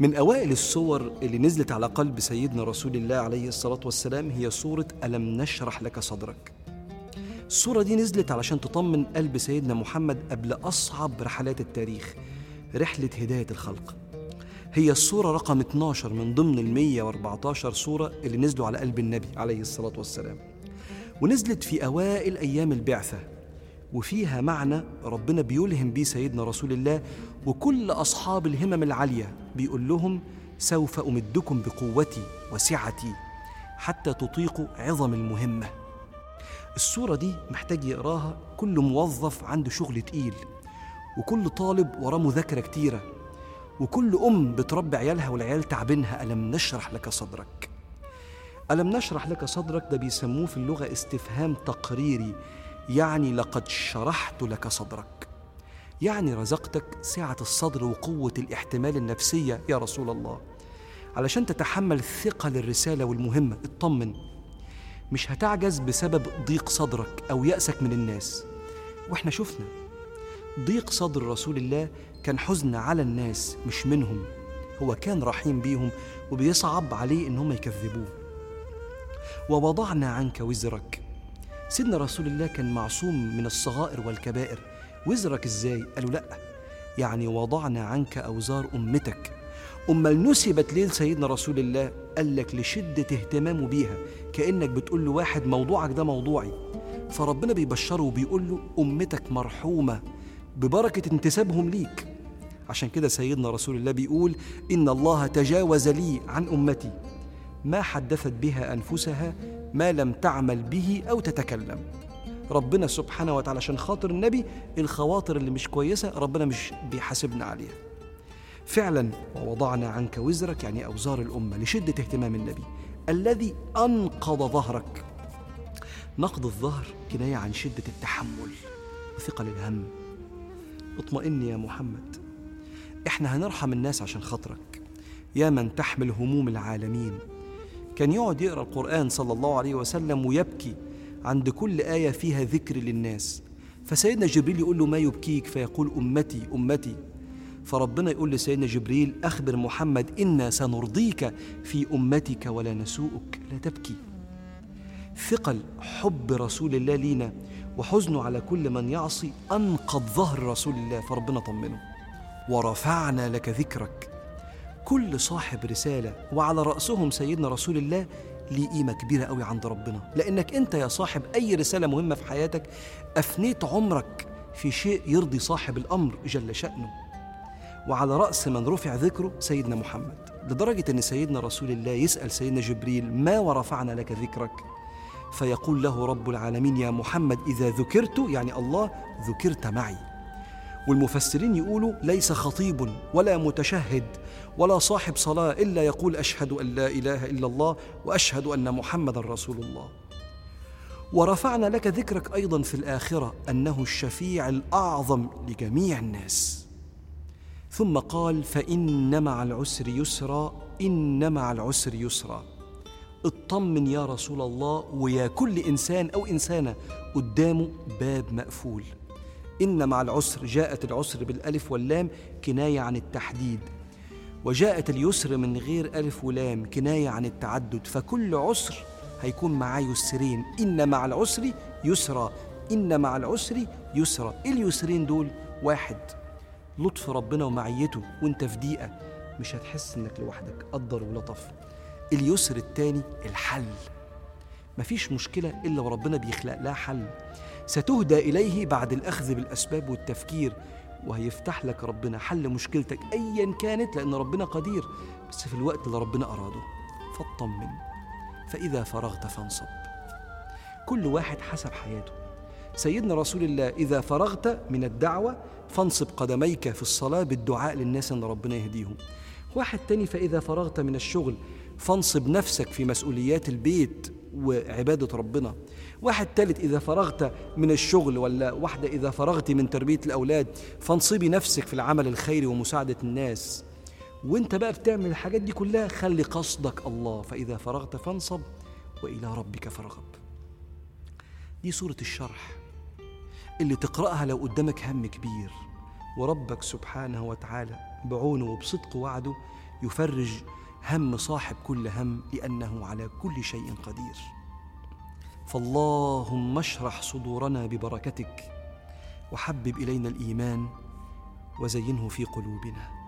من أوائل الصور اللي نزلت على قلب سيدنا رسول الله عليه الصلاة والسلام هي سورة ألم نشرح لك صدرك. السورة دي نزلت علشان تطمن قلب سيدنا محمد قبل أصعب رحلات التاريخ رحلة هداية الخلق. هي السورة رقم 12 من ضمن ال 114 سورة اللي نزلوا على قلب النبي عليه الصلاة والسلام. ونزلت في أوائل أيام البعثة. وفيها معنى ربنا بيلهم بيه سيدنا رسول الله وكل أصحاب الهمم العالية بيقول لهم سوف أمدكم بقوتي وسعتي حتى تطيقوا عظم المهمة. السورة دي محتاج يقراها كل موظف عنده شغل تقيل وكل طالب وراه مذاكرة كتيرة وكل أم بتربي عيالها والعيال تعبينها ألم نشرح لك صدرك؟ ألم نشرح لك صدرك؟ ده بيسموه في اللغة استفهام تقريري. يعني لقد شرحت لك صدرك. يعني رزقتك سعة الصدر وقوة الاحتمال النفسية يا رسول الله. علشان تتحمل ثقل الرسالة والمهمة اطمن. مش هتعجز بسبب ضيق صدرك أو يأسك من الناس. وإحنا شفنا. ضيق صدر رسول الله كان حزن على الناس مش منهم. هو كان رحيم بيهم وبيصعب عليه إن هم يكذبوه. ووضعنا عنك وزرك. سيدنا رسول الله كان معصوم من الصغائر والكبائر. وزرك إزاي؟ قالوا لأ. يعني وضعنا عنك أوزار أمتك. أمال نسبت ليه لسيدنا رسول الله؟ قال لك لشدة اهتمامه بيها. كأنك بتقول له واحد موضوعك ده موضوعي. فربنا بيبشره وبيقول له أمتك مرحومة ببركة انتسابهم ليك. عشان كده سيدنا رسول الله بيقول إن الله تجاوز لي عن أمتي. ما حدثت بها أنفسها ما لم تعمل به أو تتكلم. ربنا سبحانه وتعالى عشان خاطر النبي الخواطر اللي مش كويسة ربنا مش بيحاسبنا عليها. فعلا ووضعنا عنك وزرك يعني أوزار الأمة لشدة اهتمام النبي الذي أنقض ظهرك. نقض الظهر كناية عن شدة التحمل وثقل الهم اطمئن يا محمد. إحنا هنرحم الناس عشان خاطرك. يا من تحمل هموم العالمين. كان يقعد يقرأ القرآن صلى الله عليه وسلم ويبكي عند كل آية فيها ذكر للناس. فسيدنا جبريل يقول له ما يبكيك؟ فيقول أمتي أمتي. فربنا يقول لسيدنا جبريل أخبر محمد إنا سنرضيك في أمتك ولا نسوءك لا تبكي. ثقل حب رسول الله لينا وحزنه على كل من يعصي أنقض ظهر رسول الله فربنا طمنه. ورفعنا لك ذكرك. كل صاحب رسالة وعلى رأسهم سيدنا رسول الله ليه قيمة كبيرة قوي عند ربنا. لأنك أنت يا صاحب أي رسالة مهمة في حياتك أفنيت عمرك في شيء يرضي صاحب الأمر جل شأنه. وعلى رأس من رفع ذكره سيدنا محمد. لدرجة أن سيدنا رسول الله يسأل سيدنا جبريل ما ورفعنا لك ذكرك؟ فيقول له رب العالمين يا محمد إذا ذكرت يعني الله ذكرت معي. والمفسرين يقولوا ليس خطيب ولا متشهد ولا صاحب صلاة إلا يقول أشهد أن لا إله إلا الله وأشهد أن محمدا رسول الله. ورفعنا لك ذكرك أيضا في الآخرة أنه الشفيع الأعظم لجميع الناس. ثم قال فإن مع العسر يسرا إن مع العسر يسرا. اطمن يا رسول الله ويا كل إنسان أو إنسانة قدامه باب مقفول. إن مع العسر جاءت العسر بالألف واللام كناية عن التحديد. وجاءت اليسر من غير ألف ولام كناية عن التعدد. فكل عسر هيكون معاه يسرين. إن مع العسر يسرا إن مع العسر يسرا إيه اليسرين دول؟ واحد. لطف ربنا ومعيته. وانت في دقيقة مش هتحس إنك لوحدك. قدر ولطف. اليسر التاني الحل. مفيش مشكلة إلا وربنا بيخلق لها حل. ستهدى إليه بعد الأخذ بالأسباب والتفكير وهيفتح لك ربنا حل مشكلتك أيا كانت لأن ربنا قدير بس في الوقت اللي ربنا أراده فاطمن. فإذا فرغت فانصب. كل واحد حسب حياته. سيدنا رسول الله إذا فرغت من الدعوة فانصب قدميك في الصلاة بالدعاء للناس أن ربنا يهديهم. واحد تاني فإذا فرغت من الشغل فانصب نفسك في مسؤوليات البيت. وعبادة ربنا. واحد تالت إذا فرغت من الشغل ولا واحدة إذا فرغت من تربية الأولاد فانصبي نفسك في العمل الخيري ومساعدة الناس. وانت بقى بتعمل الحاجات دي كلها خلي قصدك الله. فإذا فرغت فانصب وإلى ربك فارغب. دي سورة الشرح اللي تقرأها لو قدامك هم كبير. وربك سبحانه وتعالى بعونه وبصدق وعده يفرج هم صاحب كل هم لأنه على كل شيء قدير. فاللهم اشرح صدورنا ببركتك وحبب إلينا الإيمان وزينه في قلوبنا.